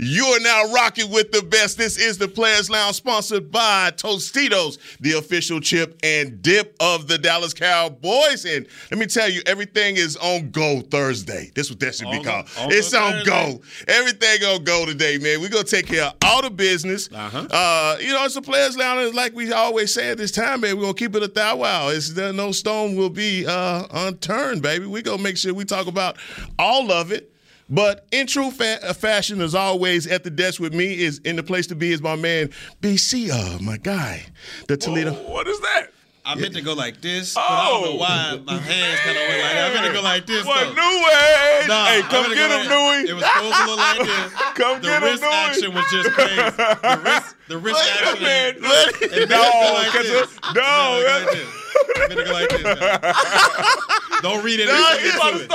You are now rocking with the best. This is the Players Lounge, sponsored by Tostitos, the official chip and dip of the Dallas Cowboys. And let me tell you, everything is on go Thursday. This what that should be called. go- on it's go on Thursday. go. Everything on go today, man. We're gonna take care of all the business. Uh-huh. Uh, you know, it's the Players Lounge. Like we always say at this time, man. We're gonna keep it a thou wow. It's no stone will be uh, unturned, baby. We're gonna make sure we talk about all of it. But in true fa- uh, fashion, as always, at the desk with me is in the place to be is my man BC, uh, my guy, the Toledo. What is that? I meant to go like this, but I don't know Oh. why my hands kind of went like that. I meant to go like this. What though. new way? Nah, hey, come meant get go him, like- Dewey. It was supposed to look like this. Come the get him, wrist Dewey. action was just crazy. The wrist, the wrist action. man, it meant to no, go like 'cause this. it- no, It meant to go like this. It meant to go like this. man. Don't read it. into it.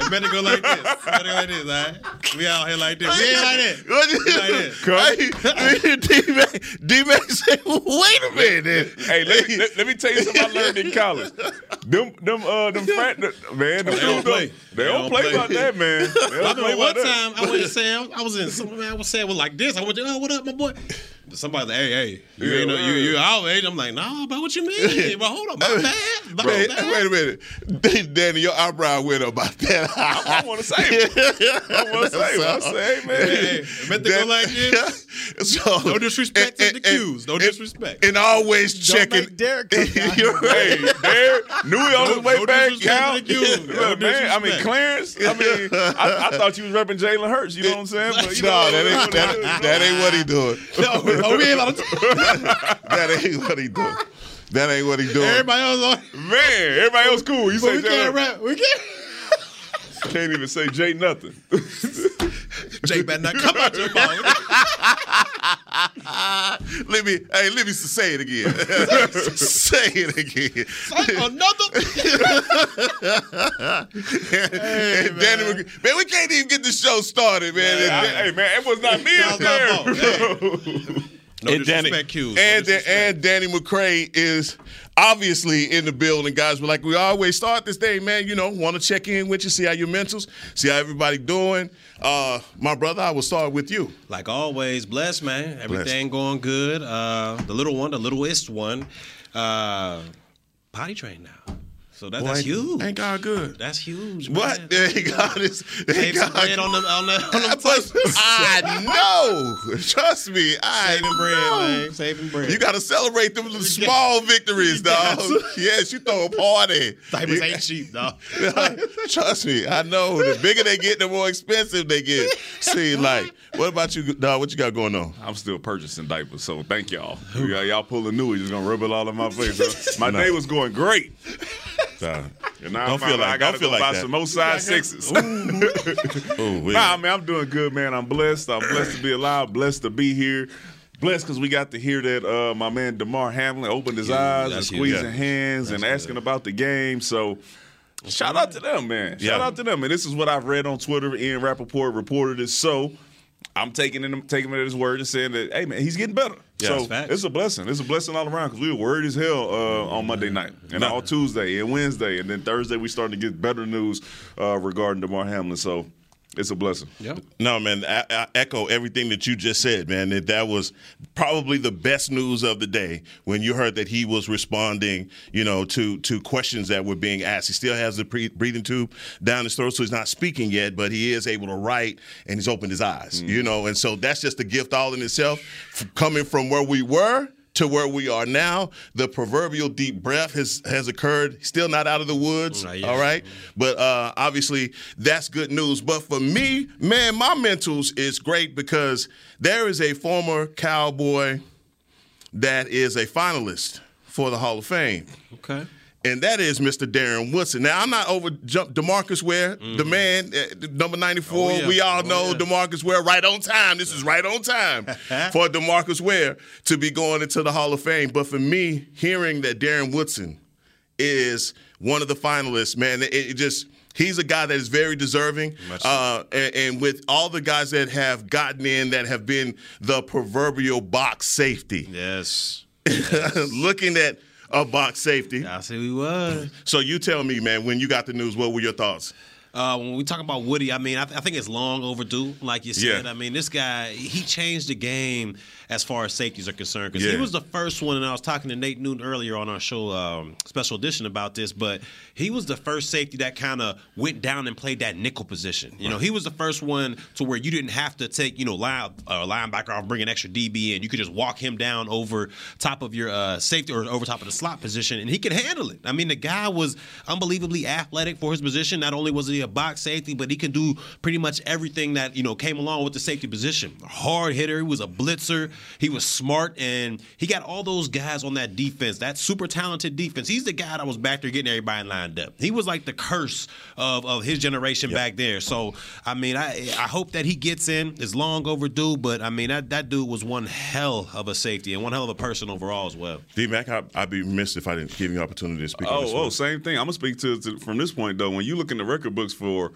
It better go like this. It better go like this, all right? We out here like this. We ain't like that. What We like this. Hey, D-Mac, D-Mac said, wait a minute. Hey, let, me- let, let me tell you something I learned in college. Them, them, uh, them, frat, man, them They don't dudes play. They don't play about that, man. They I don't remember play one about that. time I went to Sam. I was in some man. I was saying was like this. I went, to, oh, what up, my boy? Somebody like, hey, hey, you Yeah, ain't know, you you out, age. I'm like, nah, but what you mean? But hold on, my bad, my Wait, bad. wait a minute. Danny, your eyebrow went up about that. I want to say it. I want to say it. I say, hey, man. Hey, hey, meant to go like this. so, No disrespect to the cues. No and- disrespect. And always checking. make Derek come You're right. there, Newy on No- his way no back. disrespect Cal. to the Cuban. No man, I mean. Clarence. I mean, I, I thought you was repping Jalen Hurts. You know what I'm saying? But, you No, know, that ain't, that, that ain't what he doing. no, no, oh, we ain't about to. That ain't what he doing. That ain't what he doing. Everybody else on. Man, everybody else cool. You But say we can't Hurts. rap. We can't. Can't even say Jay nothing. Jay better not come out your mouth. let me, hey, let me say it again. say it again. Another. and Danny, man. Mc- man, we can't even get the show started, man. Hey, And- hey, man, it was not me up was there. Fault. Hey. No and Danny, disrespect cues. And, disrespect. and Danny McCray is obviously in the building, guys. But like we always start this day, man, you know, want to check in with you, see how your mentals, see how everybody doing. Uh, my brother, I will start with you. Like always, blessed, man. Everything going good. Uh, the little one, the littlest one, uh, potty trained now. So that, that's huge. Ain't God good? That's huge. What? Man. Thank God is. Save Thank some God. bread on the on the on the But I know. Trust me. I saving bread, know. man. Saving bread. You got to celebrate them little small victories, dog. yes, you throw a party. diapers ain't cheap, dog. Trust me, I know. The bigger they get, the more expensive they get. See, like, what about you, dog? What you got going on? I'm still purchasing diapers, so thank y'all. y'all, y'all pulling new, just gonna rub it all in my face. huh? My day was going great. Uh, And now Don't I feel found like- I gotta don't feel go like buy that. some more size sixes. ooh, wait. Nah, man, I'm doing good, man. I'm blessed. I'm blessed to be alive. Blessed to be here. Blessed because we got to hear that uh, my man Damar Hamlin opened his Yeah, eyes and squeezing Yeah. hands and That's asking good. about the game. So. Shout out to them, man. Shout Yeah. out to them. And this is what I've read on Twitter. Ian Rapoport reported it. So I'm taking him, taking him at his word and saying that, hey, man, he's getting better. Yeah, so it's a blessing. It's a blessing all around because we were worried as hell uh, on Monday night and No. all Tuesday and Wednesday. And then Thursday, we started to get better news uh, regarding Damar Hamlin. So it's a blessing. Yep. No, man, I, I echo everything that you just said, man. That that was probably the best news of the day when you heard that he was responding, you know, to to questions that were being asked. He still has the pre- breathing tube down his throat, so he's not speaking yet, but he is able to write and he's opened his eyes, you mm. know. And so that's just a gift all in itself, coming from where we were to where we are now. The proverbial deep breath has has occurred. Still not out of the woods. All right. But uh, obviously, that's good news. But for me, man, my mentals is great because there is a former Cowboy that is a finalist for the Hall of Fame. Okay. And that is Mr. Darren Woodson. Now I'm not over jump Demarcus Ware, the man, uh, number 94. Mm-hmm. Oh, yeah. We all Oh, know yeah. Demarcus Ware right on time. This is right on time for Demarcus Ware to be going into the Hall of Fame. But for me, hearing that Darren Woodson is one of the finalists, man, it, it just he's a guy that is very deserving. Uh, and, and with all the guys that have gotten in that have been the proverbial box safety, Yes. looking at a box safety. I see we was. So you tell me, man, when you got the news, what were your thoughts? Uh, when we talk about Woody, I mean, I, th- I think it's long overdue. Like you said, Yeah. I mean, this guy he changed the game as far as safeties are concerned. Because Yeah. he was the first one, and I was talking to Nate Newton earlier on our show, um, special edition, about this. But he was the first safety that kind of went down and played that nickel position. You know, he was the first one to where you didn't have to take you know line, uh, linebacker off, bring an extra DB in. You could just walk him down over top of your uh, safety or over top of the slot position, and he could handle it. I mean, the guy was unbelievably athletic for his position. Not only was he a box safety, but he can do pretty much everything that you know came along with the safety position. A hard hitter, he was a blitzer, he was smart, and he got all those guys on that defense, that super talented defense. He's the guy that was back there getting everybody lined up. He was like the curse of, of his generation back there. So I mean, I I hope that he gets in. It's long overdue, but I mean that that dude was one hell of a safety and one hell of a person overall as well. D Mac, I, I'd be remiss if I didn't give you an opportunity to speak on oh, this. Oh, oh, one. same thing. I'm gonna speak to, to from this point though. When you look in the record books for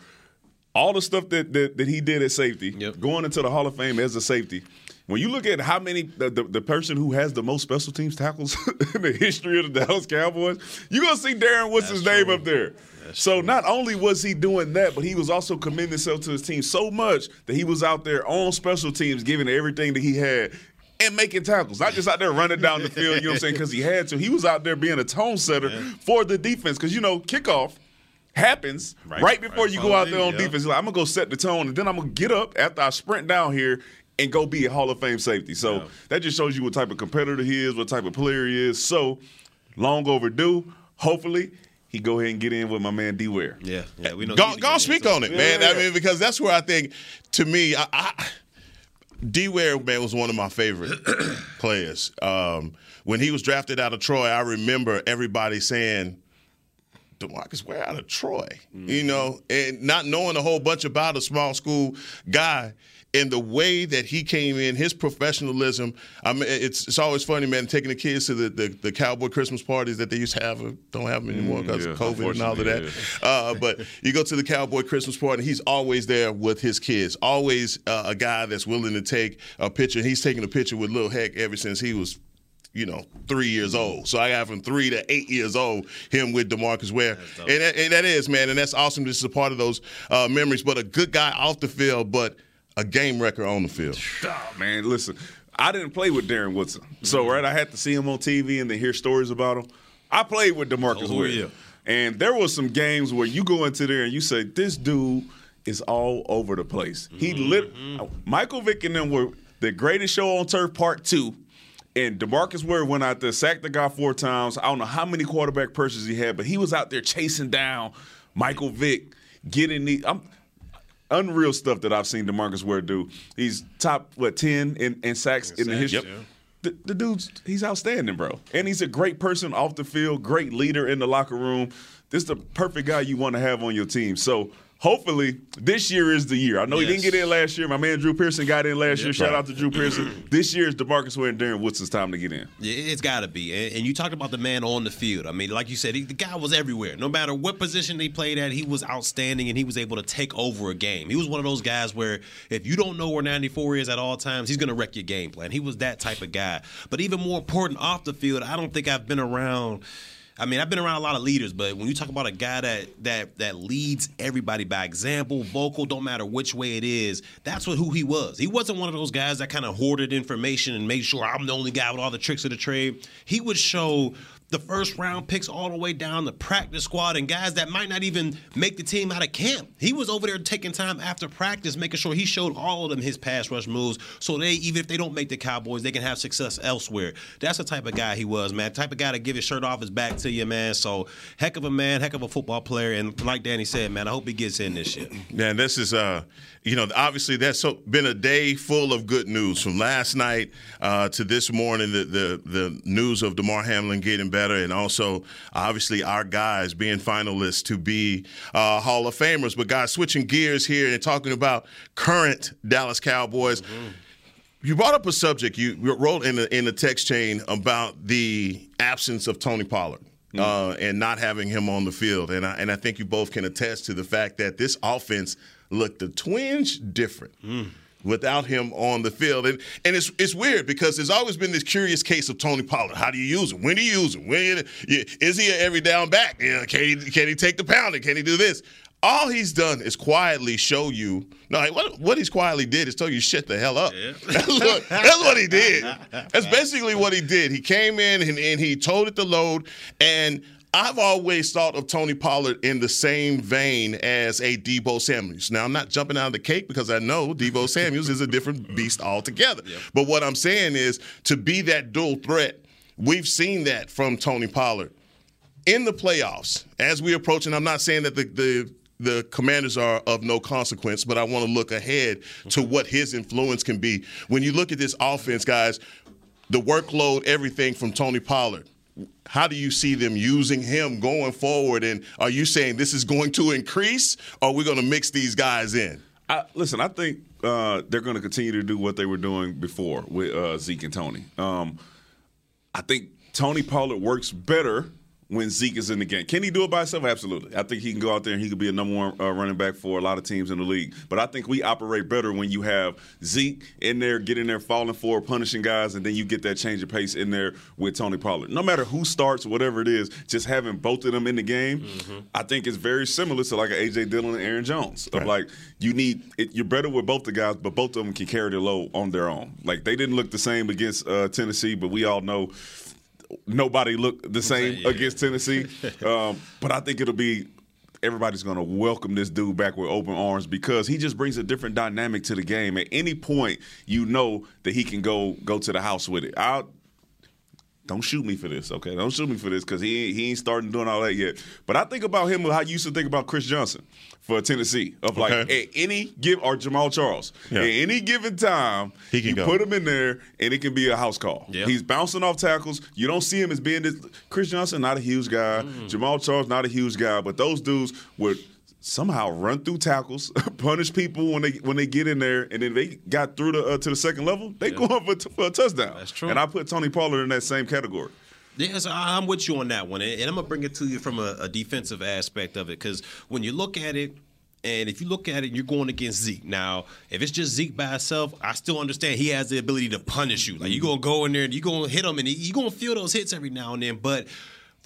all the stuff that that, that he did at safety, Yep. going into the Hall of Fame as a safety. When you look at how many the, the, the person who has the most special teams tackles in the history of the Dallas Cowboys, you're gonna see Darren what's That's name true. up there. so not only was he doing that, but he was also committing himself to his team so much that he was out there on special teams, giving everything that he had. And making tackles, not just out there running down the field, you know what I'm saying? Because he had to. He was out there being a tone setter for the defense. Because, you know, kickoff happens right, Right- before right you go out there on yeah. defense. Like, I'm gonna go set the tone, and then I'm gonna get up after I sprint down here and go be a Hall of Fame safety. So that just shows you what type of competitor he is, what type of player he is. So long overdue. Hopefully, he go ahead and get in with my man D Ware. Yeah, yeah, we know. Go, go speak so- on it, man. I mean, because that's where I think, to me, I, I, D Ware, man, was one of my favorite players. Um, when he was drafted out of Troy, I remember everybody saying, Demarcus Ware out of Troy, you know, and not knowing a whole bunch about a small school guy. And the way that he came in, his professionalism. I mean, it's it's always funny, man. Taking the kids to the, the, the cowboy Christmas parties that they used to have, uh, don't have them anymore because yeah, of COVID and all of that. unfortunately, Uh, but you go to the cowboy Christmas party, he's always there with his kids. Always uh, a guy that's willing to take a picture. He's taken a picture with Lil Heck ever since he was you know, three years old. So I got from three to eight years old, him with Demarcus Ware. And that, and that is, man, and that's awesome. This is a part of those uh, memories. But a good guy off the field, but a game wrecker on the field. Oh, man, listen, I didn't play with Darren Woodson, so mm-hmm. right, I had to see him on TV and then hear stories about him. I played with Demarcus Oh, Ware, yeah. and there was some games where you go into there and you say, "This dude is all over the place." He mm-hmm. lit. Michael Vick and them were the greatest show on turf, part two. And Demarcus Ware went out there, sacked the guy four times. I don't know how many quarterback pressures he had, but he was out there chasing down Michael Vick, getting the. I'm, unreal stuff that I've seen Demarcus Ware do. He's top what ten in, in sacks in the sacks, history. yeah. The, the dude's he's outstanding, bro, and he's a great person off the field, great leader in the locker room. This is the perfect guy you want to have on your team. So. Hopefully, this year is the year. I know he didn't get in last year. My man Drew Pearson got in last year. Shout out to Drew Pearson. this year is Demarcus Ware and Darren Woodson's time to get in. Yeah, it's got to be. And, and you talked about the man on the field. I mean, like you said, he, the guy was everywhere. No matter what position he played at, he was outstanding and he was able to take over a game. He was one of those guys where if you don't know where 94 is at all times, he's going to wreck your game plan. He was that type of guy. But even more important off the field, I don't think I've been around. I mean, I've been around a lot of leaders, but when you talk about a guy that that that leads everybody by example, vocal, don't matter which way it is, that's what who he was. He wasn't one of those guys that kind of hoarded information and made sure I'm the only guy with all the tricks of the trade. He would show the first round picks all the way down the practice squad and guys that might not even make the team out of camp. He was over there taking time after practice, making sure he showed all of them his pass rush moves so they, even if they don't make the Cowboys, they can have success elsewhere. That's the type of guy he was, man. Type of guy to give his shirt off his back to you, man. So heck of a man, heck of a football player. And like Danny said, man, I hope he gets in this year. Man, this is uh, you know, obviously that's been a day full of good news from last night uh, to this morning. The, the the news of Damar Hamlin getting better, and also obviously our guys being finalists to be uh, Hall of Famers. But guys, switching gears here and talking about current Dallas Cowboys. Mm-hmm. You brought up a subject you wrote in the in the text chain about the absence of Tony Pollard. Mm-hmm. Uh, and not having him on the field, and I, and I think you both can attest to the fact that this offense looked a twinge different. Mm without him on the field. And and it's it's weird because there's always been this curious case of Tony Pollard. How do you use him? When do you use him? When is he an every down back? Yeah, can he can he take the pounding? Can he do this? All he's done is quietly show you. No, what what he's quietly did is tell you shut the hell up. Yeah. that's, what, that's, what, he did. That's basically what he did. He came in and, and he told it to load and I've always thought of Tony Pollard in the same vein as a Deebo Samuels. Now, I'm not jumping out of the cake because I know Deebo Samuels is a different beast altogether. Yep. But what I'm saying is to be that dual threat, we've seen that from Tony Pollard in the playoffs as we approach. And I'm not saying that the, the the commanders are of no consequence, but I want to look ahead to mm-hmm. what his influence can be. When you look at this offense, guys, the workload, everything from Tony Pollard how do you see them using him going forward? And are you saying this is going to increase, or are we going to mix these guys in? I, listen, I think uh, they're going to continue to do what they were doing before with uh, Zeke and Tony. Um, I think Tony Pollard works better when Zeke is in the game. Can he do it by himself? Absolutely. I think he can go out there and he could be a number one uh, running back for a lot of teams in the league. But I think we operate better when you have Zeke in there, getting there, falling for, punishing guys, and then you get that change of pace in there with Tony Pollard. No matter who starts, whatever it is, just having both of them in the game, mm-hmm. I think is very similar to like an AJ Dillon and Aaron Jones. Of like you need it, you're better with both the guys, but both of them can carry the load on their own. Like they didn't look the same against uh, Tennessee, but we all know nobody looked the same yeah. against Tennessee. Um, but I think it'll be everybody's going to welcome this dude back with open arms because he just brings a different dynamic to the game. At any point, you know that he can go go to the house with it. I'll don't shoot me for this, okay? Don't shoot me for this because he he ain't starting doing all that yet. But I think about him how you used to think about Chris Johnson for Tennessee of like okay. at any give or Jamaal Charles yeah. at any given time he can you go. put him in there and it can be a house call. Yep. He's bouncing off tackles. You don't see him as being this. Chris Johnson not a huge guy. Mm. Jamaal Charles not a huge guy, but those dudes would somehow run through tackles, punish people when they when they get in there, and then they got through the, uh, to the second level. They yeah. go up for, t- for, a touchdown. That's true. And I put Tony Pollard in that same category. Yes, I'm with you on that one, and I'm gonna bring it to you from a, a defensive aspect of it because when you look at it, and if you look at it, you're going against Zeke. Now, if it's just Zeke by himself, I still understand he has the ability to punish you. Like you're gonna go in there and you're gonna hit him, and you're gonna feel those hits every now and then, but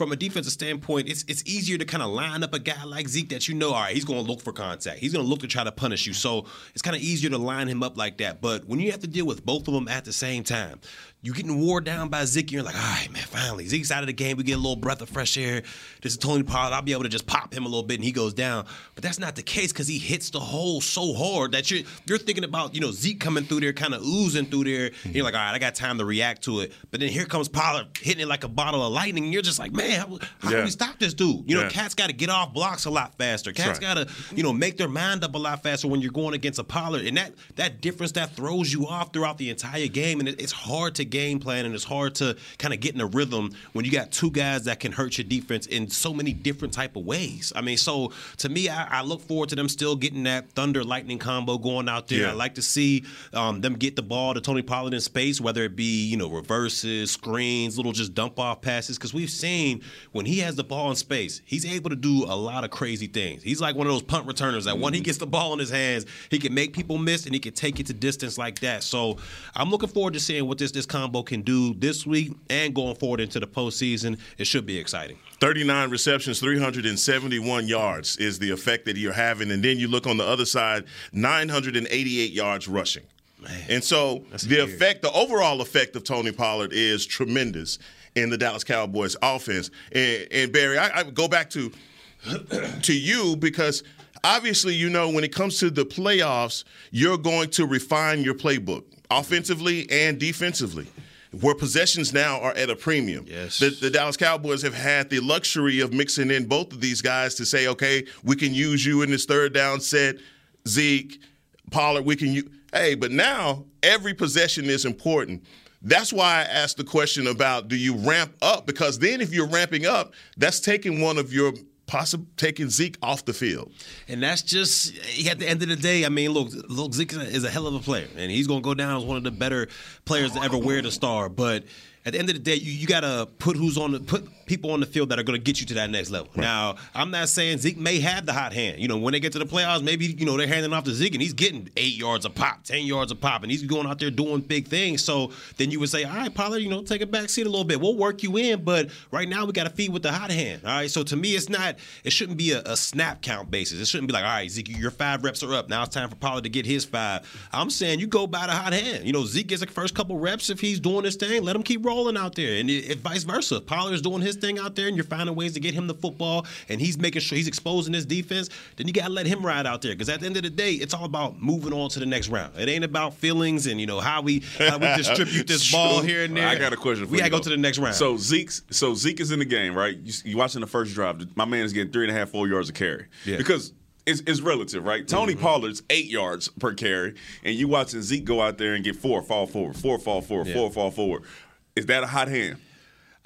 from a defensive standpoint, it's it's easier to kind of line up a guy like Zeke that you know, all right, he's going to look for contact. He's going to look to try to punish you. So it's kind of easier to line him up like that. But when you have to deal with both of them at the same time, you getting wore down by Zeke, you're like, all right, man, finally. Zeke's out of the game. We get a little breath of fresh air. This is Tony Pollard. I'll be able to just pop him a little bit and he goes down. But that's not the case because he hits the hole so hard that you're you're thinking about, you know, Zeke coming through there, kind of oozing through there. Mm-hmm. you're like, all right, I got time to react to it. But then here comes Pollard hitting it like a bottle of lightning. And you're just like, man, how, how yeah. can we stop this dude? You know, yeah. cats got to get off blocks a lot faster. Cats right. got to, you know, make their mind up a lot faster when you're going against a Pollard. And that that difference that throws you off throughout the entire game. And it, it's hard to game plan and it's hard to kind of get in a rhythm when you got two guys that can hurt your defense in so many different type of ways. I mean, so to me, I, I look forward to them still getting that thunder lightning combo going out there. Yeah. I like to see um, them get the ball to Tony Pollard in space, whether it be you know reverses, screens, little just dump off passes, because we've seen when he has the ball in space, he's able to do a lot of crazy things. He's like one of those punt returners that when he gets the ball in his hands, he can make people miss and he can take it to distance like that. So I'm looking forward to seeing what this this combo can do this week and going forward into the postseason. It should be exciting. 39 receptions, 371 yards is the effect that you're having. And then you look on the other side, 988 yards rushing. and so the weird. effect, the overall effect of Tony Pollard is tremendous in the Dallas Cowboys offense. And, and Barry, I, I go back to to you because obviously you know when it comes to the playoffs, you're going to refine your playbook offensively and defensively. Where possessions now are at a premium. Yes. The, the Dallas Cowboys have had the luxury of mixing in both of these guys to say, okay, we can use you in this third down set, Zeke, Pollard, we can use. Hey, but now every possession is important. That's why I asked the question about do you ramp up? Because then if you're ramping up, that's taking one of your possible taking Zeke off the field. And that's just eh, at the end of the day. I mean, look, look, Zeke is a hell of a player, and he's going to go down as one of the better players to ever wear the star. But at the end of the day, you, you got to put who's on the put people on the field that are going to get you to that next level. Now, I'm not saying Zeke may have the hot hand. You know, when they get to the playoffs, maybe you know they're handing off to Zeke, and he's getting eight yards a pop, ten yards a pop, and he's going out there doing big things. So then you would say, all right, Pollard, you know, take a back seat a little bit. We'll work you in, but right now we got to feed with the hot hand. All right. So to me, it's not. It shouldn't be a, a snap count basis. It shouldn't be like, all right, Zeke, your five reps are up. Now it's time for Pollard to get his five. I'm saying you go by the hot hand. You know, Zeke gets the first couple reps if he's doing his thing. Let him keep rolling out there, and it, it vice versa. Pollard's doing his thing out there, and you're finding ways to get him the football, and he's making sure he's exposing his defense. Then you gotta let him ride out there, because at the end of the day, it's all about moving on to the next round. It ain't about feelings and you know how we how we distribute this ball here and there. I got a question for we you. gotta go to the next round. So Zeke's so Zeke is in the game, right? You, you watching the first drive. My man is getting three and a half, four yards of carry. Yeah. Because it's, it's relative, right? Tony mm-hmm. Pollard's eight yards per carry, and you watching Zeke go out there and get four, fall forward, four, fall forward, Yeah. four, fall forward. Is that a hot hand?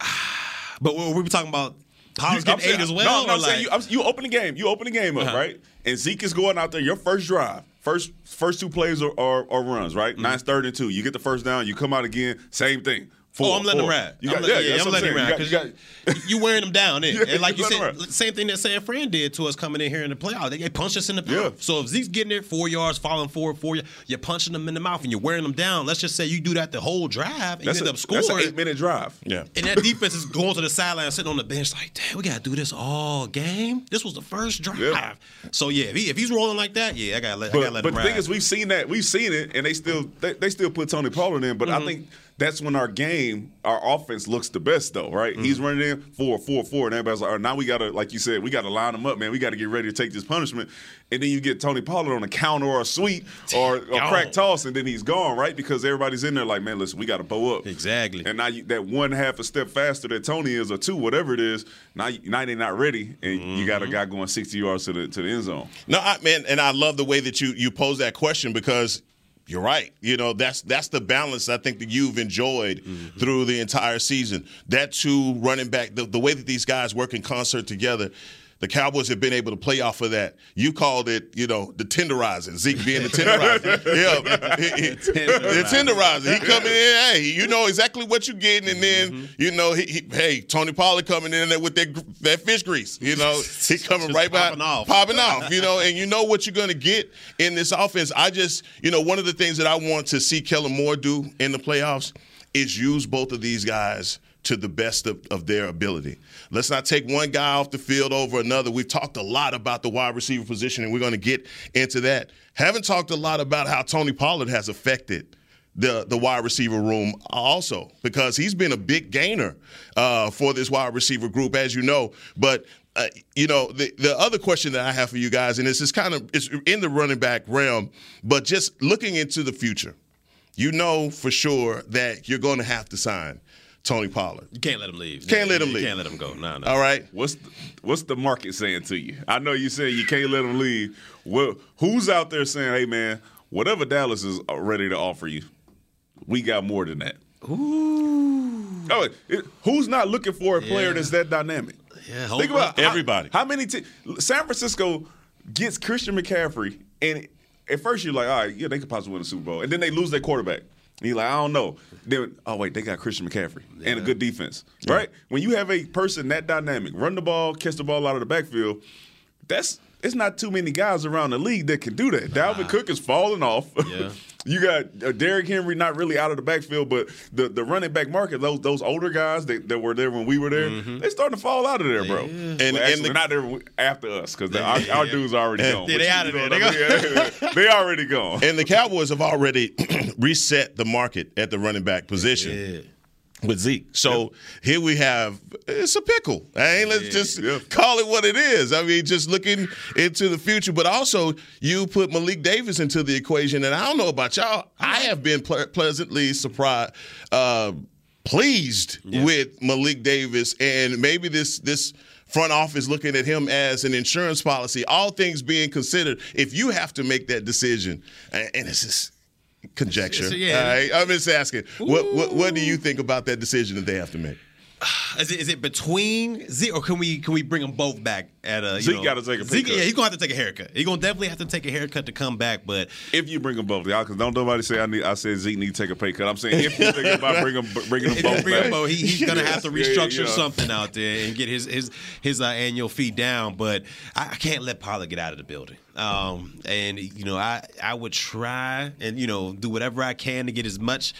but we were talking about I'm getting eight as well. No, no, I'm saying you, I'm, you open the game. You open the game up, Uh-huh. right? And Zeke is going out there. Your first drive, first first two plays are, are, are runs, Mm-hmm. right? Nine's third and two. You get the first down. You come out again. Same thing. Oh, Four, I'm letting four. him ride. You I'm got, yeah, yeah, I'm letting him saying. ride You got- you got- you wearing them down, in. Yeah, and like you let said, ride. same thing that San Fran did to us coming in here in the playoffs. They, they punched us in the mouth. Yeah. So if Zeke's getting there four yards, falling forward, four, you're punching them in the mouth and you're wearing them down. Let's just say you do that the whole drive and That's, you a, end up that's scoring. an eight minute drive. Yeah. and that defense is going to the sideline, sitting on the bench, like, damn, we gotta do this all game. This was the first drive. Yeah. So yeah, if, he, if he's rolling like that, yeah, I gotta let, I But, gotta let but him the thing is, we've seen that. We've seen it, and they still they, they still put Tony Pollard in. But Mm-hmm. I think that's when our game, our offense looks the best, though, right? He's Mm-hmm. running in four, four, four, and everybody's like, all right, now we gotta, like you said, we gotta line him up, man. We gotta get ready to take this punishment. And then you get Tony Pollard on a counter or a sweep or a crack toss, and then he's gone, right? Because everybody's in there like, man, listen, we gotta bow up. Exactly. And now you, that one half a step faster that Tony is, or two, whatever it is, now now they're not ready, and you got Mm-hmm. a guy going 60 yards to the to the end zone. No, I, man, and I love the way that you you pose that question because you're right. You know, that's that's the balance I think that you've enjoyed mm-hmm. through the entire season. That two running back, the, the way that these guys work in concert together. The Cowboys have been able to play off of that. You called it, you know, the tenderizer. Zeke being the tenderizer. yeah, he- he- the tenderizer. He coming in, hey, you know exactly what you're getting, and then mm-hmm. you know, he, he, hey, Tony Pollard coming in there with that that fish grease. You know, he coming right by popping off. popping off, you know, and you know what you're going to get in this offense. I just, you know, one of the things that I want to see Kellen Moore do in the playoffs is use both of these guys to the best of, of their ability. Let's not take one guy off the field over another. We've talked a lot about the wide receiver position, and we're going to get into that. Haven't talked a lot about how Tony Pollard has affected the the wide receiver room also because he's been a big gainer uh, for this wide receiver group, as you know. But uh, you know the the other question that I have for you guys, and this is kind of it's in the running back realm, but just looking into the future, you know for sure that you're going to have to sign Tony Pollard. you can't let him leave. Can't let him You leave. Can't let him go. No, no. All right. What's the, what's the market saying to you? I know you say you can't let him leave. Well, who's out there saying, "Hey, man, whatever Dallas is uh, ready to offer you, we got more than that." Ooh. Oh, it- who's not looking for a player Yeah. that's that dynamic? Yeah, Think about up. how- Everybody. How, many? T- San Francisco gets Christian McCaffrey, and at first you're like, "All right, yeah, they could possibly win a Super Bowl," and then they lose their quarterback. And you're like, I don't know. Then, oh wait, they got Christian McCaffrey and a good defense, right? When you have a person that dynamic, run the ball, catch the ball out of the backfield, that's it's not too many guys around the league that can do that. Dalvin Cook is falling off. Yeah. you got uh, Derrick Henry not really out of the backfield, but the, the running back market, those those older guys that, that were there when we were there, they're starting to fall out of there, bro. And, and actually, the- they're not there after us because our, our dudes are already gone. Yeah, they you out of there. what I mean? they already gone. And the Cowboys have already reset the market at the running back position. With Zeke, so here we have it's a pickle. Hey, let's just Yeah. call it what it is. I mean, just looking into the future, but also you put Malik Davis into the equation, and I don't know about y'all. I have been ple- pleasantly surprised, uh, pleased with Malik Davis, and maybe this this front office looking at him as an insurance policy. All things being considered, if you have to make that decision, and, and it's just conjecture. Yeah. all right? I'm just asking, what, what what do you think about that decision that they have to make? Is it, is it between Zeke or can we can we bring them both back at a you Zeke gotta take a pay Zeke, cut. Yeah, he's gonna have to take a haircut. He's gonna definitely have to take a haircut to come back. But If you bring them both, y'all, because don't nobody say I need. I said Zeke need to take a pay cut. I'm saying if you think about bringing bringing them both bring back, him Bo, he, he's gonna have to Yeah, restructure yeah. something out there and get his his his uh, annual fee down. But I, I can't let Pollard get out of the building. Um, and you know, I I would try and you know do whatever I can to get as much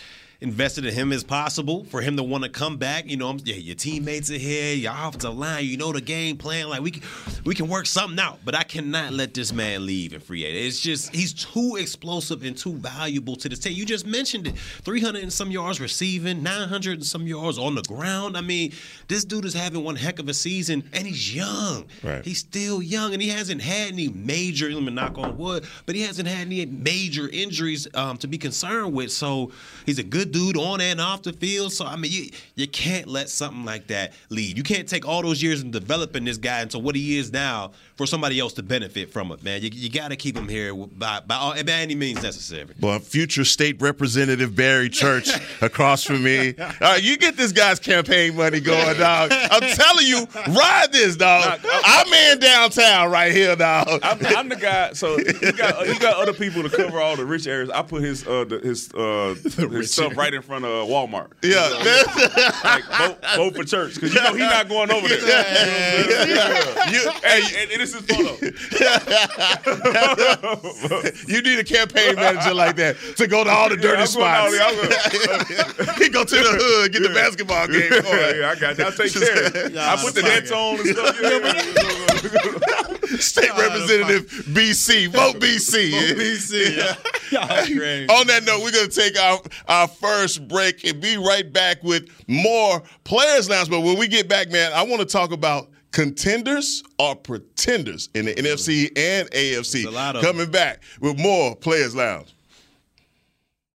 invested in him as possible for him to want to come back. You know, I'm, yeah, your teammates are here, your offensive line, you know the game plan. Like we can, we can work something out, but I cannot let this man leave in free agent. It's just he's too explosive and too valuable to the team. You just mentioned it, 300 and some yards receiving, 900 and some yards on the ground. I mean, this dude is having one heck of a season, and he's young. Right. He's still young, and he hasn't had any major. Let me knock on wood, but he hasn't had any major injuries um, to be concerned with. So he's a good dude on and off the field. So I mean, you you can't let something like that lead. You can't take all those years in developing this guy into what he is now for somebody else to benefit from it, man. You, you got to keep him here by by, all, by any means necessary. Well, future state representative Barry Church across from me. All right, you get this guy's campaign money going, dog. I'm telling you, ride this, dog. I'm in downtown right here, dog. I'm, I'm the guy. So you got he got other people to cover all the rich areas. I put his uh the, his uh his stuff right in front of Walmart. yeah, Like vote, vote for church because you know he's not going over there. you, Hey, and, and this is photo. you need a campaign manager like that to go to all the dirty I'm going all spots. the- I'm going- he go to the hood, get the basketball game yeah, yeah, I got that. I'll take care of it. I put the nets on and stuff. Yeah, yeah, State Representative BC, vote BC. On that note, we're going to take our, our first break and be right back with more Players Lounge. But when we get back, man, I want to talk about contenders or pretenders in the mm-hmm. NFC and AFC. a lot of Coming back with more Players Lounge.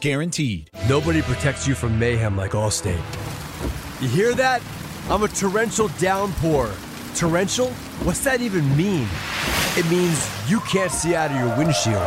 guaranteed. Nobody protects you from mayhem like Allstate. You hear that? I'm a torrential downpour. Torrential? What's that even mean? It means you can't see out of your windshield.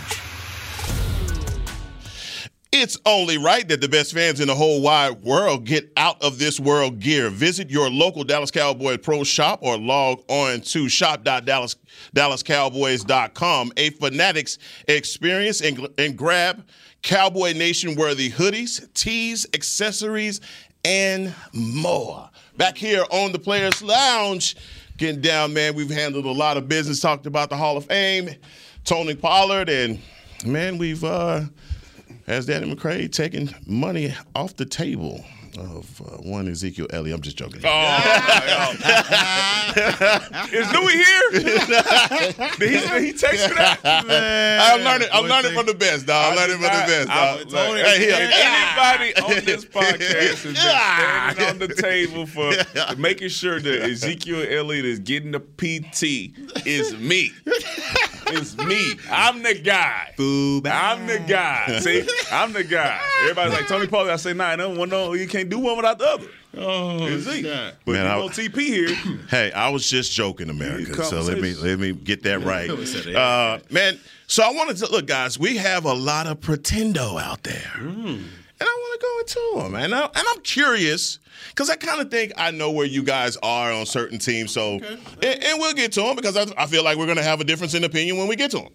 It's only right that the best fans in the whole wide world get out of this world gear. Visit your local Dallas Cowboys Pro shop or log on to shop.dallascowboys.com. A Fanatics experience and, and grab Cowboy Nation worthy hoodies, tees, accessories, and more. Back here on the Players Lounge, getting down, man. We've handled a lot of business, talked about the Hall of Fame, Tony Pollard, and man, we've uh has Danny McCray taken money off the table of uh, one Ezekiel Elliott. I'm just joking. Oh, is Louis here? Did he, he text you that? I'm learning. I'm learning from the best, dog. I'm learning from the best, I, dog. Tony, Hey, here. if anybody on this podcast has been standing on the table for making sure that Ezekiel Elliott is getting the PT, is me. It's me. I'm the guy. I'm the guy. See, I'm the guy. Everybody's like Tony Pollard. I say, nah, no one, no, you can't do one without the other. Oh, Is he? God. But Man, you I- know, TP here. Hey, I was just joking, America. So let me let me get that right, We said it. uh, man. So I wanted to look, guys. We have a lot of pretendo out there, and I want to go into them, and, I, and I'm curious because I kind of think I know where you guys are on certain teams. So, and, and we'll get to them because I, I feel like we're going to have a difference in opinion when we get to them.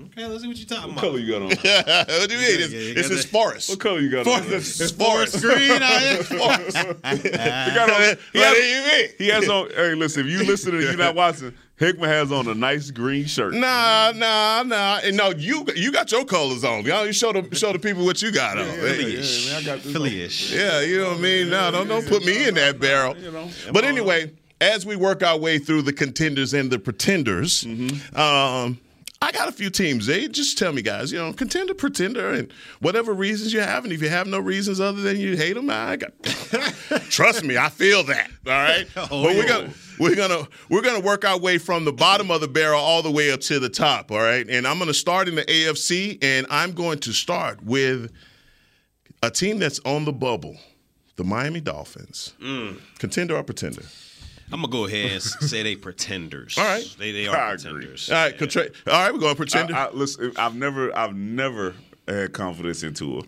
Okay, let's see what you're talking about. What color you got on? what do you mean? It's, yeah, you it's got this that- forest. What color you got on? Forest. It's forest green out here. Forest. He got on. He What has, do you mean? he has on. Hey, listen. If you listen and you're not watching, Hickman has on a nice green shirt. Nah, nah, nah. And no, you you got your colors on. Y'all, you show the show the people what you got on. Philly-ish. I got this Philly-ish. Yeah, you know what I mean. No, don't don't put me in that barrel. You know, But anyway, as we work our way through the contenders and the pretenders, um, I got a few teams. They just tell me, guys, you know, contender, pretender, and whatever reasons you have. And if you have no reasons other than you hate them, I got. trust me, I feel that. All right, oh, but we're gonna we're gonna we're gonna work our way from the bottom of the barrel all the way up to the top. All right, and I'm gonna start in the AFC, and I'm going to start with a team that's on the bubble, the Miami Dolphins. Mm. Contender or pretender? I'm gonna go ahead and say they pretenders. All right. they they I are agree. pretenders. All right, contra- all right, we're going pretender. I, I, listen, I've never, I've never had confidence in Tua.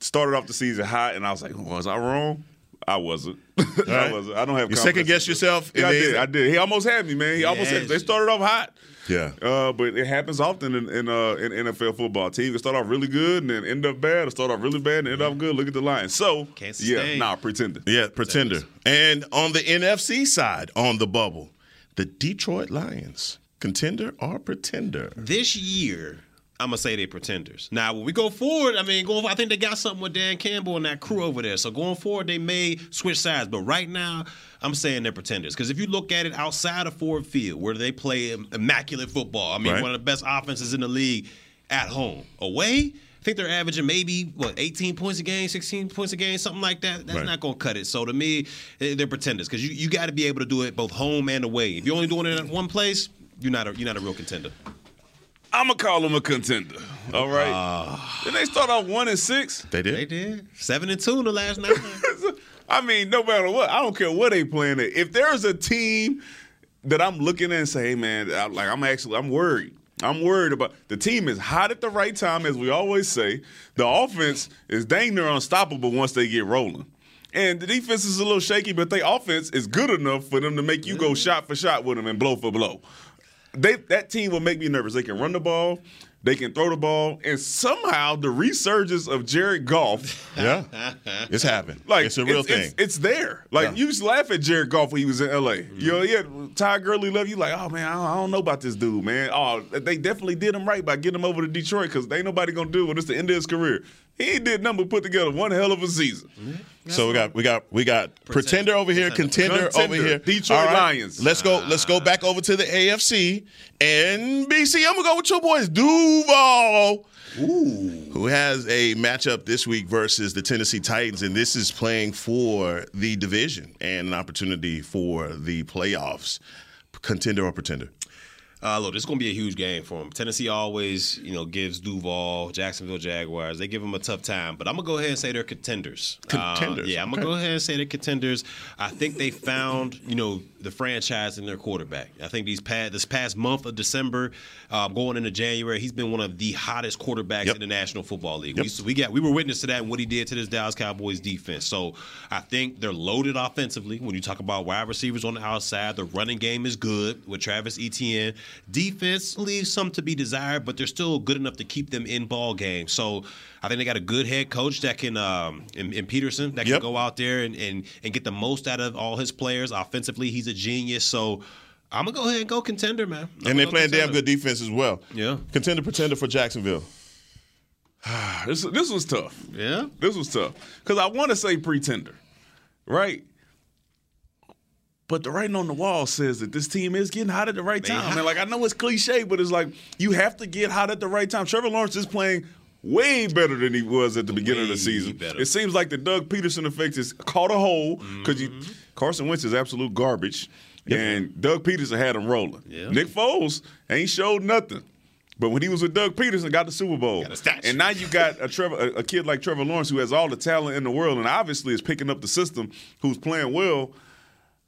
Started off the season hot, and I was like, "Was I wrong?" I wasn't. I wasn't. I don't have. you second guess yourself. Yeah, I did. I did. He almost had me, man. He almost had. Yes. They started off hot. Yeah. Uh, but it happens often in in, uh, in NFL football. Teams can start off really good and then end up bad, or start off really bad and end up good. Look at the Lions. So Can't yeah, sustain. nah, pretender. Yeah, pretender. And on the NFC side, on the bubble, the Detroit Lions, contender or pretender? This year, I'm gonna say they pretenders. Now, when we go forward, I mean, going. I think they got something with Dan Campbell and that crew over there. So going forward, they may switch sides. But right now, I'm saying they're pretenders because if you look at it outside of Ford Field, where they play immaculate football, I mean, Right. one of the best offenses in the league at home. Away. I think they're averaging maybe what 18 points a game, 16 points a game, something like that. That's Right. not going to cut it. So to me, eh, they're pretenders because you, you got to be able to do it both home and away. If you're only doing it in one place, you're not a, you're not a real contender. I'm gonna call them a contender. All right. Did they start off one and six? They did. They did seven and two in the last nine. I mean, no matter what, I don't care what they playing at. If there's a team that I'm looking at and say, hey man, I, like I'm actually I'm worried. I'm worried about the team is hot at the right time, as we always say. The offense is dang near unstoppable once they get rolling. And the defense is a little shaky, but their offense is good enough for them to make you go mm-hmm. shot for shot with them and blow for blow. They that team will make me nervous. They can run the ball, they can throw the ball, and somehow the resurgence of Jared Goff Yeah. it's happened. like it's a real it's, thing. It's, it's there. Like you used to laugh at Jared Goff when he was in L.A. Mm-hmm. You know, yeah, Ty Gurley love you like, oh man, I don't, I don't know about this dude, man. Oh, they definitely did him right by getting him over to Detroit because ain't nobody gonna do it when it's the end of his career. He did number put together one hell of a season. Mm-hmm. so we got we got we got pretender over here, contender, Contender. over here. Detroit right, Lions. Let's go. Let's go back over to the AFC and BC. I'm gonna go with your boys, Duval. Who has a matchup this week versus the Tennessee Titans, and this is playing for the division and an opportunity for the playoffs. contender or pretender? Uh, look, this is going to be a huge game for them. Tennessee always, you know, gives Duval, Jacksonville Jaguars, they give them a tough time. But I'm going to go ahead and say they're contenders. Contenders, Uh, yeah, I'm going to okay. go ahead and say they're contenders. I think they found, you know, the franchise in their quarterback. I think these past, this past month of December, uh, going into January, he's been one of the hottest quarterbacks Yep. in the National Football League. Yep. We, we got we were witness to that and what he did to this Dallas Cowboys defense. So I think they're loaded offensively. When you talk about wide receivers on the outside, the running game is good with Travis Etienne. Defense leaves some to be desired, but they're still good enough to keep them in ball games. So I think they got a good head coach that can, um, in, in Pederson, that can Yep. go out there and, and and get the most out of all his players. Offensively, he's a genius. So I'm gonna go ahead and go contender, man. I'm and gonna they go playing damn good defense as well. Yeah. Contender, pretender for Jacksonville. This this was tough. Yeah. This was tough because I want to say pretender, right? But the writing on the wall says that this team is getting hot at the right time. And like I know it's cliche, but it's like you have to get hot at the right time. Trevor Lawrence is playing way better than he was at the beginning of the season. better. It seems like the Doug Pederson effect has caught a hold because you Carson Wentz is absolute garbage, and Doug Pederson had him rolling. Yeah. Nick Foles ain't showed nothing. But when he was with Doug Pederson, got the Super Bowl. And now you got a Trevor, a kid like Trevor Lawrence who has all the talent in the world, and obviously is picking up the system, who's playing well.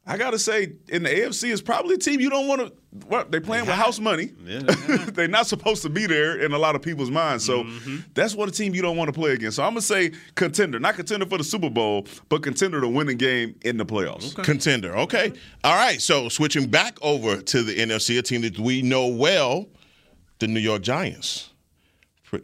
I gotta say, in the AFC, is probably a team you don't want to. Well, they playing with house money. Yeah, They're not supposed to be there in a lot of people's minds. So Mm-hmm. that's what a team you don't want to play against. So I'm gonna say contender, not contender for the Super Bowl, but contender to win a game in the playoffs. Contender. Okay. All right. So switching back over to the NFC, a team that we know well, the New York Giants.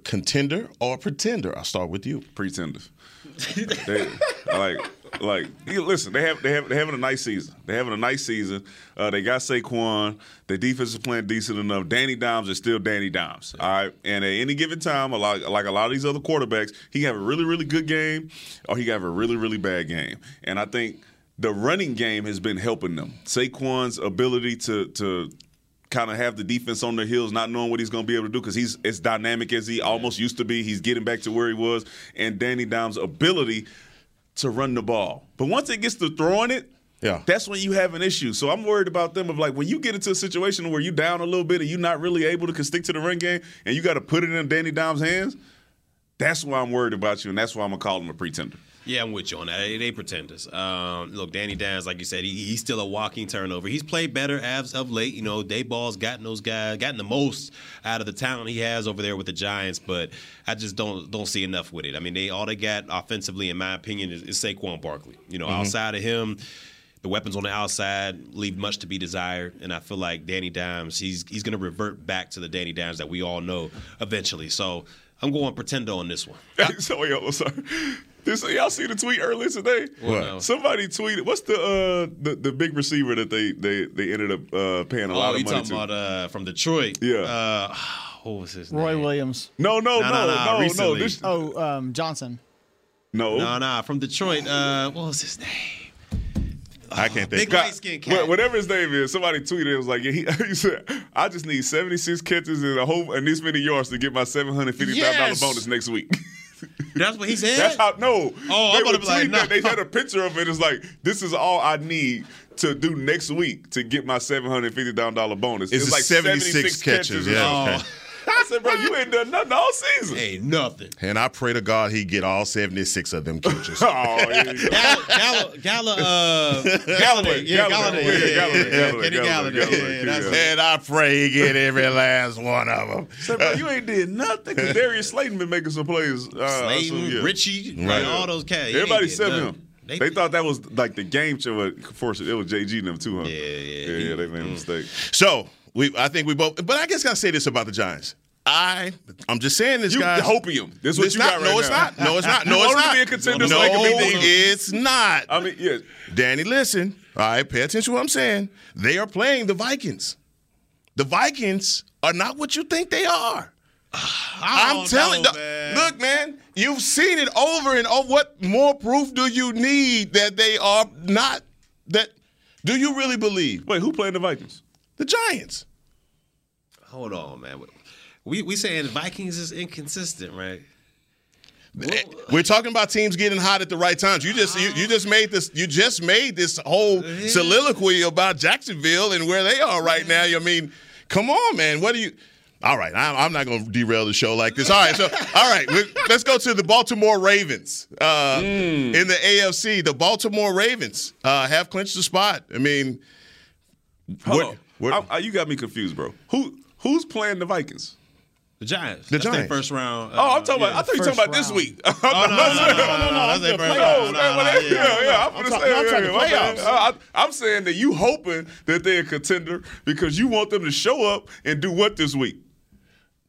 Contender or pretender? I'll start with you. Pretenders. they, like, like, listen. They have, they have, they having a nice season. They're having a nice season. Uh, they got Saquon. Their defense is playing decent enough. Danny Dimes is still Danny Dimes. All right, and at any given time, a lot, like a lot of these other quarterbacks, he can have a really, really good game, or he can have a really, really bad game. And I think the running game has been helping them. Saquon's ability to to kind of have the defense on their heels, not knowing what he's going to be able to do because he's as dynamic as he almost used to be. He's getting back to where he was, and Danny Dimes' ability to run the ball. But once it gets to throwing it, Yeah. that's when you have an issue. So I'm worried about them of like when you get into a situation where you down a little bit and you're not really able to stick to the run game, and you got to put it in Danny Dimes' hands. That's why I'm worried about you, and that's why I'm gonna call him a pretender. Yeah, I'm with you on that. They, they pretenders. Um, look, Danny Downs, like you said, he, he's still a walking turnover. He's played better as of late. You know, Daboll's gotten those guys, gotten the most out of the talent he has over there with the Giants, but I just don't don't see enough with it. I mean, they all they got offensively, in my opinion, is, is Saquon Barkley. You know, outside of him. The weapons on the outside leave much to be desired, and I feel like Danny Dimes, he's he's going to revert back to the Danny Dimes that we all know eventually. So I'm going pretender on this one. so yo, sorry. This, y'all see the tweet earlier today? What? No. Somebody tweeted. What's the uh the, the big receiver that they they they ended up uh, paying a Oh, lot of you money talking to? about uh, from Detroit? Yeah. Uh, what was his Roy name? Roy Williams. no, no, No, no, no, no, no, no, recently. This, Oh, um, Johnson. no. No, no, from Detroit. Uh, what was his name? I can't think. Big think. white skin Wha- cat. Whatever his name is, somebody tweeted it was like, yeah, he, he said, "I just need 76 catches and a whole and this many yards to get my 750 thousand Yes. dollar bonus next week." That's what he said. That's how. No. Oh, they I'm were about to be like, tweeting that. no. They had a picture of it. It's like this is all I need to do next week to get my 750 thousand dollar bonus. It's It's like 76 76 catches. catches, or yeah, something. Oh. I said, bro, you ain't done nothing all season. Ain't nothing. And I pray to God he get all 76 of them catches. Oh, yeah, yeah. Galla, Galla, Galla, uh, Galloway, yeah, Galloway, Golladay, yeah, yeah, yeah, Galloway, yeah, Galloway, Kenny Galloway, Golladay, yeah, that's yeah. and I pray he get every last one of them. Said, bro, you ain't did nothing. Because Darius Slayton been making some plays. Uh, Slayton, so, yeah. Richie, Right. like, all those cats. Everybody ain't did said him. They, thought that was like the game show. Of course, it was JG and them too, huh? Yeah, yeah, yeah. he- yeah they made a mistake. So we, I think we both. But I guess I gotta say this about the Giants. I, I'm just saying this, You guys. hopium. This is what you not, got right no, it's now. not. No, it's not. No, it's want 'em to not. be a contender no, so it's not. I mean, yeah. Danny, listen. All right, pay attention to what I'm saying. They are playing the Vikings. The Vikings are not what you think they are. Ah, I'm telling know, the- man. Look, man, you've seen it over and over. What more proof do you need that they are not that do you really believe? Wait, who playing the Vikings? The Giants. Hold on, man. We we saying Vikings is inconsistent, right? We're talking about teams getting hot at the right times. You just you, you just made this you just made this whole soliloquy about Jacksonville and where they are right now. I mean, come on, man. What do you? All right, I'm, I'm not going to derail the show like this. All right, so all right, let's go to the Baltimore Ravens uh, in the AFC. The Baltimore Ravens uh, have clinched the spot. I mean, Hold what- on. what- I- I- you got me confused, bro. Who who's playing the Vikings? The Giants. The That's Giants. first round. Oh, I'm uh, talking yeah. about. I thought you were talking about this week. Oh, Oh, no, no, no, no, no, no, that's their first round. No, no, no, yeah, yeah, yeah. I'm I'm talking- say, yeah, talking yeah, my bad. playoffs. Uh, I, I'm saying that you hoping that they're a contender because you want them to show up and do what this week?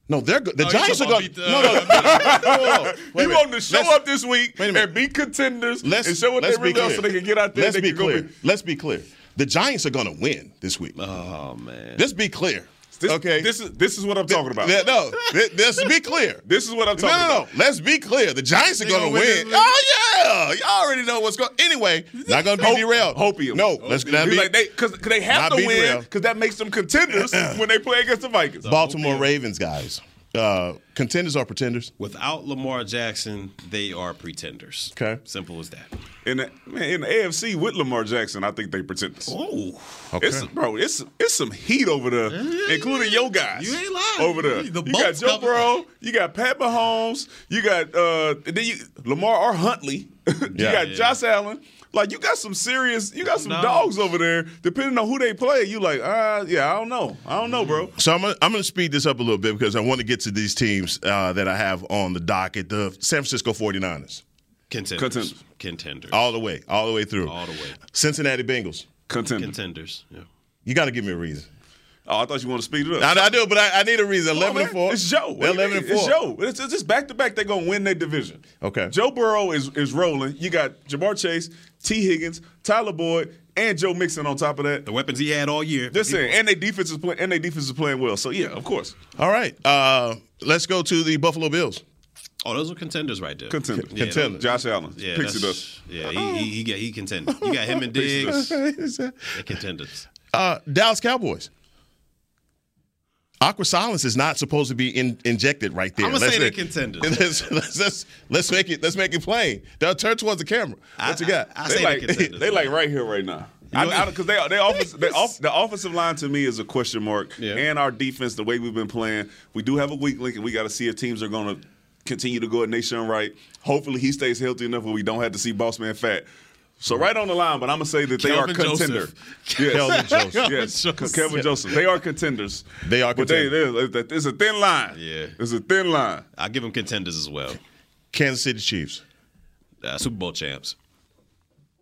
no, they're good. The Oh, Giants are talking going. about No, no, no, no, no, no. Wait a you want them to show Let's- up this week Wait a minute. and be contenders Let's, and show what they let's be really are clear. so they can get out there. Let's be clear. Let's be clear. The Giants are going to win this week. Oh man. Let's be clear. This, okay. This is this is what I'm talking about. Th- no, th- let's be clear. This is what I'm No, talking no, no. about. Let's be clear. The Giants are going to win win. Oh yeah, y'all already know what's going. Anyway, not going to be Hope- derailed. Hopium. No, let's not Be be. like they because they have to be win because that makes them contenders when they play against the Vikings. Baltimore Ravens guys, uh, contenders or pretenders? Without Lamar Jackson, they are pretenders. Okay. Simple as that. In the, man, in the AFC with Lamar Jackson, I think they pretenders. Oh. Okay. It's bro, it's it's some heat over there, including your guys. You ain't lying. over there. The you got Joe coming. Burrow, you got Pat Mahomes, you got uh, then you Lamar or Huntley, you Yeah. got Yeah. Josh Allen. Like you got some serious, you got some No. dogs over there. Depending on who they play, you like, uh, yeah, I don't know, I don't know, bro. So I'm gonna, I'm going to speed this up a little bit because I want to get to these teams uh, that I have on the docket. The San Francisco 49ers, Contenders. Contenders. Contenders. all the way, all the way through. All the way. Cincinnati Bengals. Contender. Contenders. Yeah. You got to give me a reason. Oh, I thought you want to speed it up. I, I do, but I, I need a reason. Come on, Eleven and man. four. It's Joe. What 11 and four. It's Joe. It's, it's just back to back. They're gonna win their division. Okay. Joe Burrow is is rolling. You got Ja'Marr Chase, Tee Higgins, Tyler Boyd, and Joe Mixon on top of that. The weapons he had all year. Just saying, and their defense is playing. And their defense is playing well. So yeah, of course, All right. Uh, let's go to the Buffalo Bills. Oh, those are contenders right there. contender. Yeah, Contender. Josh Allen, Yeah, Pixie that's- dust. Yeah, he, he, he, got, he contended. You got him and Diggs. They're contenders. Uh, Dallas Cowboys. Aqua Silence is not supposed to be in, injected right there. I'ma Let's say they're make- contenders. Let's, let's, let's, let's make it. Let's make it plain. They'll turn towards the camera. What I- you got? I- I They say like they're contenders. they like right here, right now. Because they they offense, they off, the offensive line to me is a question mark, Yeah. and our defense, the way we've been playing, we do have a weak link, and we got to see if teams are going to continue to go at Nahshon Wright. Hopefully, he stays healthy enough where we don't have to see Boss Man fat. So right on the line, but I'm gonna say that they Kelvin are contender. Joseph. Yes. Kelvin Joseph. yes, Joseph. Kelvin Joseph. They are contenders. They are But they, contenders. they, it's a thin line. Yeah. it's a thin line. I give them contenders as well. Kansas City Chiefs, Uh, Super Bowl champs.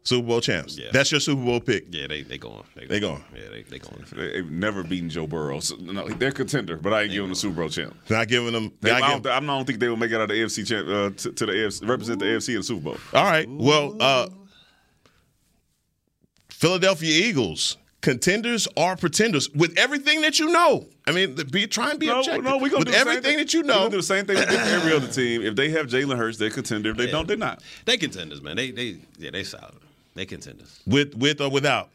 Super Bowl champs. Yeah. That's your Super Bowl pick. Yeah, they they going. They, They going. Yeah, they they going. They- They've never beaten Joe Burrow. So, no, they're contender, but I ain't giving them the Super Bowl champ. Not giving them. They, not I, giving- don't, I don't think they will make it out of the AFC champ, uh, to, to the AFC, represent the AFC in the Super Bowl. All right. Well, uh, Philadelphia Eagles. Contenders are pretenders with everything that you know. I mean, be try and be No, objective. no, we gonna with do the same everything thing. that you know. gonna do the same thing with every other team. If they have Jalen Hurts, they're contender. If they don't, they're not. They contenders, man. They they yeah they solid. They contenders. with with or without.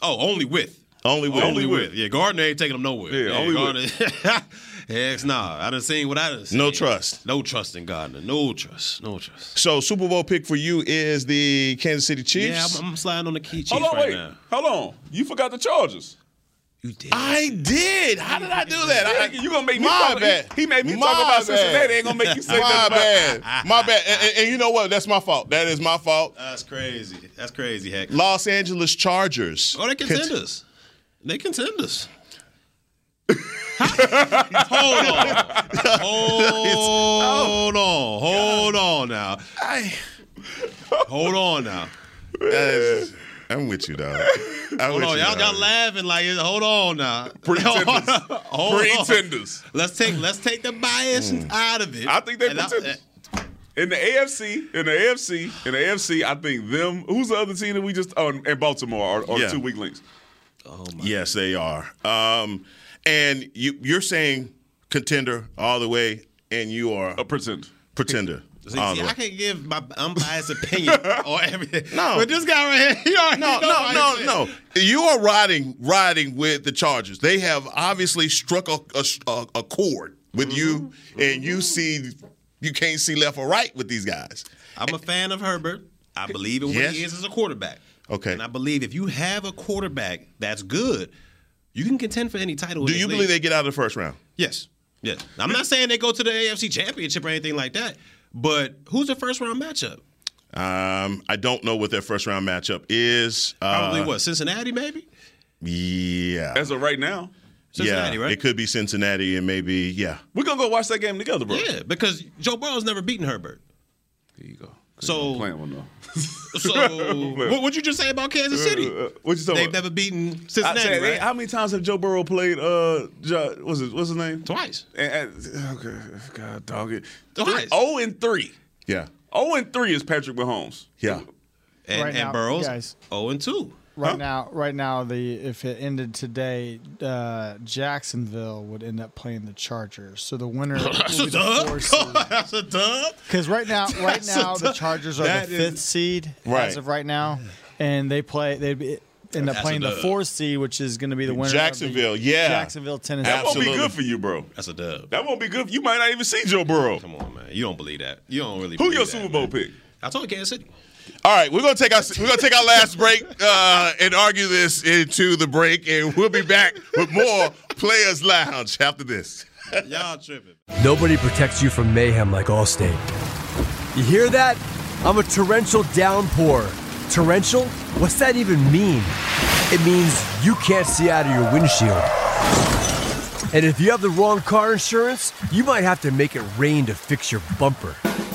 Oh, only with. Only with. Only with. Yeah, Gardner ain't taking them nowhere. Yeah, only with. Gardner. Heck, nah. I done seen what I done seen. No trust. No trust in Gardner. No trust. No trust. So Super Bowl pick for you is the Kansas City Chiefs. Yeah, I'm, I'm sliding on the key Chiefs Hold on, right wait. now. Hold on. You forgot the Chargers. You did. I did. How did I do that? I, you gonna make me my talk, bad. He, he made me My talk about bad. Cincinnati. Ain't gonna make you say my that. bad. My bad. And, and- and you know what? That's my fault. That is my fault. That's crazy. That's crazy, heck. Los Angeles Chargers. Oh, they contenders. They contenders. hold on. Hold oh, on. Hold on now. I, Hold on now. That's- I'm with you, dog. I'm Hold on. you, Y'all, dog. y'all laughing like it. Hold on now. Pretenders. Hold on. Pretenders. Let's take let's take the bias mm. out of it. I think they're I- pretenders. In the AFC, in the AFC, in the AFC, I think them. Who's the other team that we just? Oh, and Baltimore are, are Yeah. the two weak links. Yes, they are. Um, and you, you're saying contender all the way, and you are A pretender. pretender. See, see. I can't give my unbiased opinion or everything. No. but this guy right here, he already No, no, no, no. You are riding, riding with the Chargers. They have obviously struck a, a, a chord with you, and you see you can't see left or right with these guys. I'm a fan of Herbert. I believe in what Yes. he is as a quarterback. Okay. And I believe if you have a quarterback that's good, you can contend for any title. Do you league. believe they get out of the first round? Yes. Yes. I'm not saying they go to the AFC Championship or anything like that, but who's the first round matchup? Um, I don't know what their first round matchup is. Probably Uh, what? Cincinnati, maybe? Yeah. As of right now, Cincinnati, yeah, right? It could be Cincinnati and maybe yeah. we're gonna go watch that game together, bro. Yeah, because Joe Burrow's never beaten Herbert. There you go. So, Playing one though. so what would you just say about Kansas City? Uh, uh, what you talking They've about? never beaten I Cincinnati, said, right? How many times have Joe Burrow played? Uh, jo, what's his what's his name? Twice. And, and- okay, God, dog it. Twice. Oh and three. Yeah. Oh and three is Patrick Mahomes. Yeah. And, Right and now, Burrow's guys. 0 and 2. Right Huh? now, right now, the if it ended today, uh, Jacksonville would end up playing the Chargers. So the winner That's will a the dub. four seed. That's a dub. Because right now, right That's now, the. Chargers are That the is- fifth seed Right. as of right now, and they play. They'd be, end up That's playing the dub. fourth seed, which is going to be the winner. of the Jacksonville, yeah. Jacksonville, Tennessee. That won't be Absolutely. good for you, bro. That's a dub. That won't be good. You might not even see Joe Burrow. Come on, man. You don't believe that. You don't really Who believe your that, Super Bowl man. pick? I told you Kansas City. All right, we're gonna take our we're gonna take our last break uh, and argue this into the break, and we'll be back with more Players Lounge after this. Y'all tripping. Nobody protects you from mayhem like Allstate. You hear that? I'm a torrential downpour. Torrential? What's that even mean? It means you can't see out of your windshield. And if you have the wrong car insurance, you might have to make it rain to fix your bumper.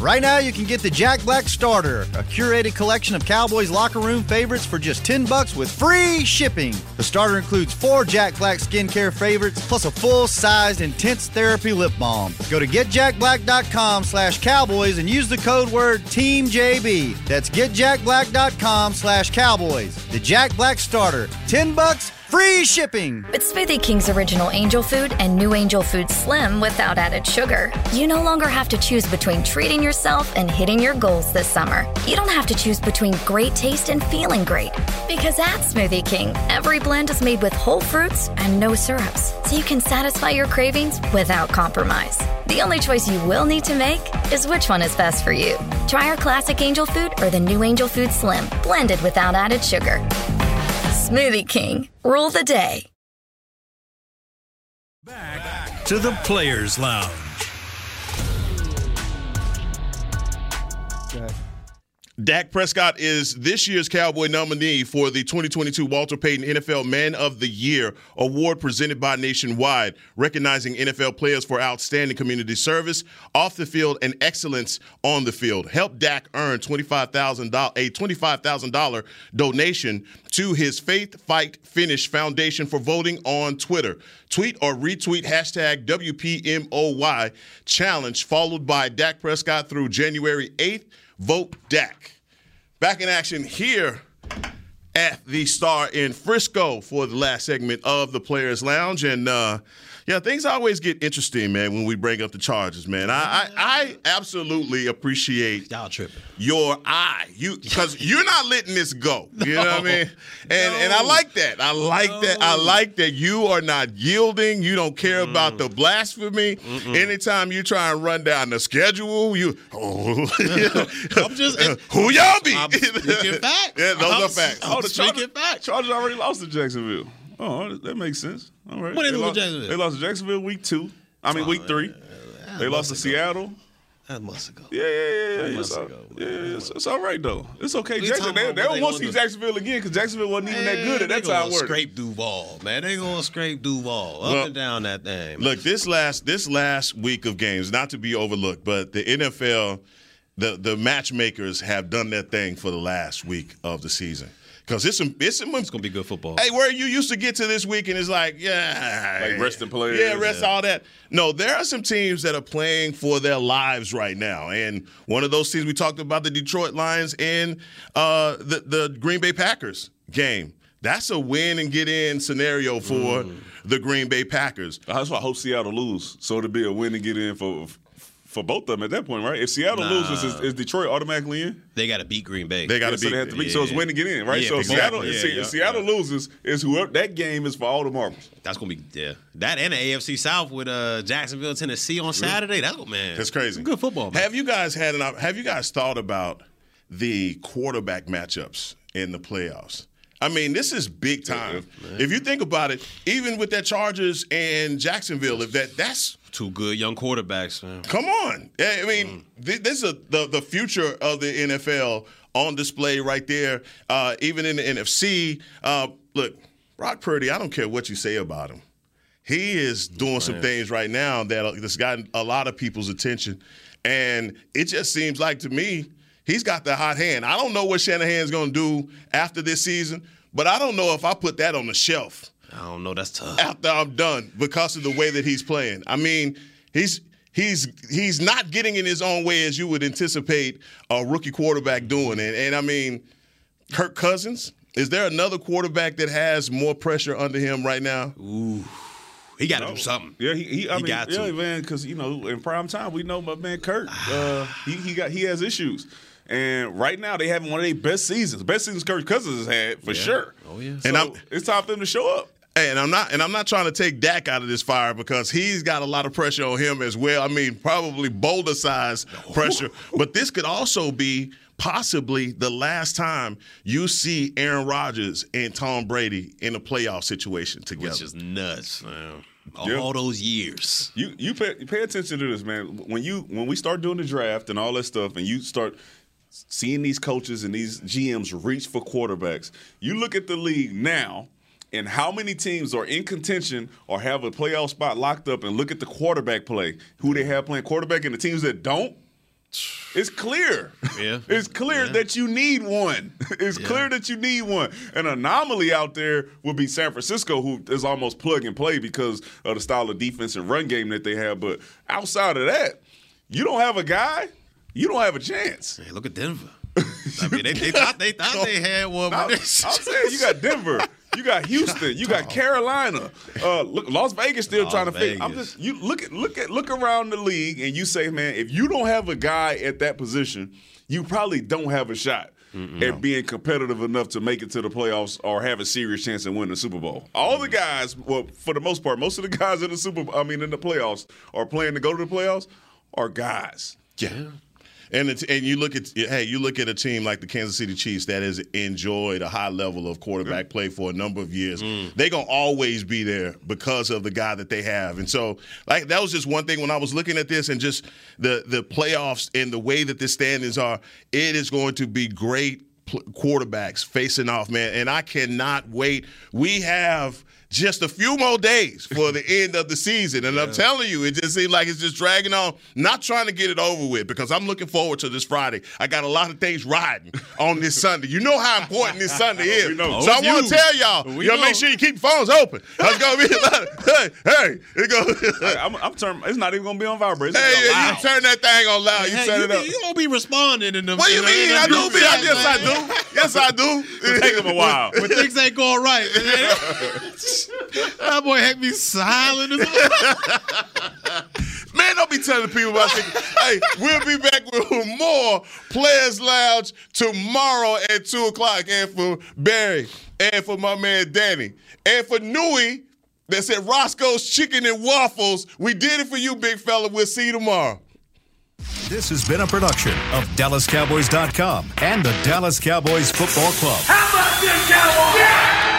Right now, you can get the Jack Black Starter, a curated collection of Cowboys locker room favorites for just 10 bucks with free shipping. The starter includes four Jack Black skincare favorites plus a full-sized intense therapy lip balm. Go to getjackblack.com slash cowboys and use the code word TEAMJB. That's getjackblack.com slash cowboys. The Jack Black Starter. 10 bucks, free shipping. With Smoothie King's original angel food and new angel food slim without added sugar, you no longer have to choose between treating yourself and hitting your goals this summer. You don't have to choose between great taste and feeling great. Because at Smoothie King, every blend is made with whole fruits and no syrups, so you can satisfy your cravings without compromise. The only choice you will need to make is which one is best for you. Try our classic angel food or the new angel food slim, blended without added sugar. Smoothie King, rule the day. Back To the Players Lounge. Dak Prescott is this year's Cowboy nominee for the 2022 Walter Payton NFL Man of the Year award presented by Nationwide, recognizing NFL players for outstanding community service off the field and excellence on the field. Help Dak earn $25,000 a $25,000 donation to his Faith Fight Finish Foundation for voting on Twitter. Tweet or retweet hashtag WPMOY challenge followed by Dak Prescott through January 8th. Vote Dak. Back in action here at the Star in Frisco for the last segment of the Players Lounge. And uh, yeah, things always get interesting, man, when we bring up the charges, man. I I, I absolutely appreciate y'all tripping your eye, you because you're not letting this go. You know what I mean? And and I like that. I like that. I like that you are not yielding. You don't care about the blasphemy. Anytime you try and run down the schedule, you oh, I'm just who y'all be? I'm speaking facts. Yeah, those I'm are facts. Oh, the speaking Chargers, facts. Chargers already lost to Jacksonville. Oh, that makes sense. All right. When they lose lost, Jacksonville? They lost to Jacksonville week two. I mean, week three. They lost to Seattle. That must have go. Yeah, yeah, yeah. That It's, must all, yeah, it's, it's all right though. It's okay. We Jackson, they, they don't want to see. Jacksonville again because Jacksonville wasn't even that good at that time. they? scrape Duval, man. They gonna scrape Duval up Well, and down that thing. Look, this last this last week of games, not to be overlooked, but the NFL, the the matchmakers have done their thing for the last week of the season. Because it's some, it's some, it's gonna be good football. Hey, where you used to get to this week and it's like, yeah, Like resting players. yeah, rest all that. No, there are some teams that are playing for their lives right now, and one of those teams we talked about the Detroit Lions and uh, the the Green Bay Packers game. That's a win and get in scenario for Mm. the Green Bay Packers. That's why I hope Seattle lose, so to be a win and get in for for both of them at that point, right? If Seattle Nah. loses, is, is Detroit automatically in? They got to beat Green Bay. They got Yeah, to so beat. they have to beat. yeah, So it's yeah. win to get in, right? Yeah, so if exactly. Seattle, Yeah, if yeah, if Seattle loses, is whoever that game is for all the marbles. That's gonna be yeah. That and the AFC South with uh, Jacksonville, Tennessee on Saturday. That's man. That's crazy. Good football. Man. Have you guys had an? Have you guys thought about the quarterback matchups in the playoffs? I mean, this is big time. If you think about it, even with that Chargers and Jacksonville, if that that's Two good young quarterbacks, man. come on. I mean, thi- this is a, the the future of the NFL on display right there. Uh, even in the NFC, uh, look, Brock Purdy. I don't care what you say about him. He is doing some things right now that has gotten a lot of people's attention, and it just seems like to me he's got the hot hand. I don't know what Shanahan's going to do after this season, but I don't know if I put that on the shelf I don't know. That's tough. after I'm done because of the way that he's playing. I mean, he's he's he's not getting in his own way as you would anticipate a rookie quarterback doing. And, and I mean, Kirk Cousins. Is there another quarterback that has more pressure under him right now? Ooh. He got to do something. Yeah, he, he I He mean, got yeah, to. man, because you know, in prime time, we know my man Kurt. Uh, he he got he has issues, and right now they having one of their best seasons, best seasons Kirk Cousins has had for sure. Oh yeah. So And I'm- it's time for them to show up. And I'm not and I'm not trying to take Dak out of this fire because he's got a lot of pressure on him as well. I mean, probably boulder size pressure. But this could also be possibly the last time you see Aaron Rodgers and Tom Brady in a playoff situation together. Which is nuts, man. All, Yeah. all those years. You you pay, pay attention to this, man. When you when we start doing the draft and all that stuff, and you start seeing these coaches and these GMs reach for quarterbacks, you look at the league now and how many teams are in contention or have a playoff spot locked up, and look at the quarterback play, who they have playing quarterback, and the teams that don't. It's clear. Yeah. It's clear Yeah. that you need one. It's clear that you need one. An anomaly out there would be San Francisco, who is almost plug and play because of the style of defense and run game that they have. But outside of that, you don't have a guy, you don't have a chance. Hey, look at Denver. I mean, they, they thought they thought they had one. But I'm saying you got Denver, you got Houston, you got Carolina, uh, look, Las Vegas still Las trying to figure. I'm just you look at look at look around the league and you say, man, if you don't have a guy at that position, you probably don't have a shot. At being competitive enough to make it to the playoffs or have a serious chance at winning the Super Bowl. All the guys, well, for the most part, most of the guys in the Super, I mean, in the playoffs, are playing to go to the playoffs, are guys. Yeah. And it's, and you look at hey you look at a team like the Kansas City Chiefs that has enjoyed a high level of quarterback play for a number of years. Mm. They're gonna always be there because of the guy that they have. And so like that was just one thing when I was looking at this and just the the playoffs and the way that the standings are. It is going to be great quarterbacks facing off, man. And I cannot wait. We have just a few more days for the end of the season. And I'm telling you, it just seems like it's just dragging on. Not trying to get it over with because I'm looking forward to this Friday. I got a lot of things riding on this Sunday. You know how important this Sunday is. We. So I want to tell y'all, We y'all know. make sure you keep phones open. There's going to be a lot of, hey, hey, it go, Hey, I'm, I'm turn, It's not even gonna be on vibrate. It's hey, yeah, you turn that thing on loud. You Hey, turn you, it up. you don't be responding in them. What do you mean? I do group be. I, chats, yes, I do. Yes, I do. It'll take them a while. When things ain't going right, that boy had me silent. Man, don't be telling people about shit. hey, we'll be back with more Players Lounge tomorrow at 2 o'clock. And for Barry, and for my man Danny, and for Newy that said Roscoe's Chicken and Waffles. We did it for you, big fella. We'll see you tomorrow. This has been a production of DallasCowboys.com and the Dallas Cowboys Football Club. How about this, Cowboys? Yeah!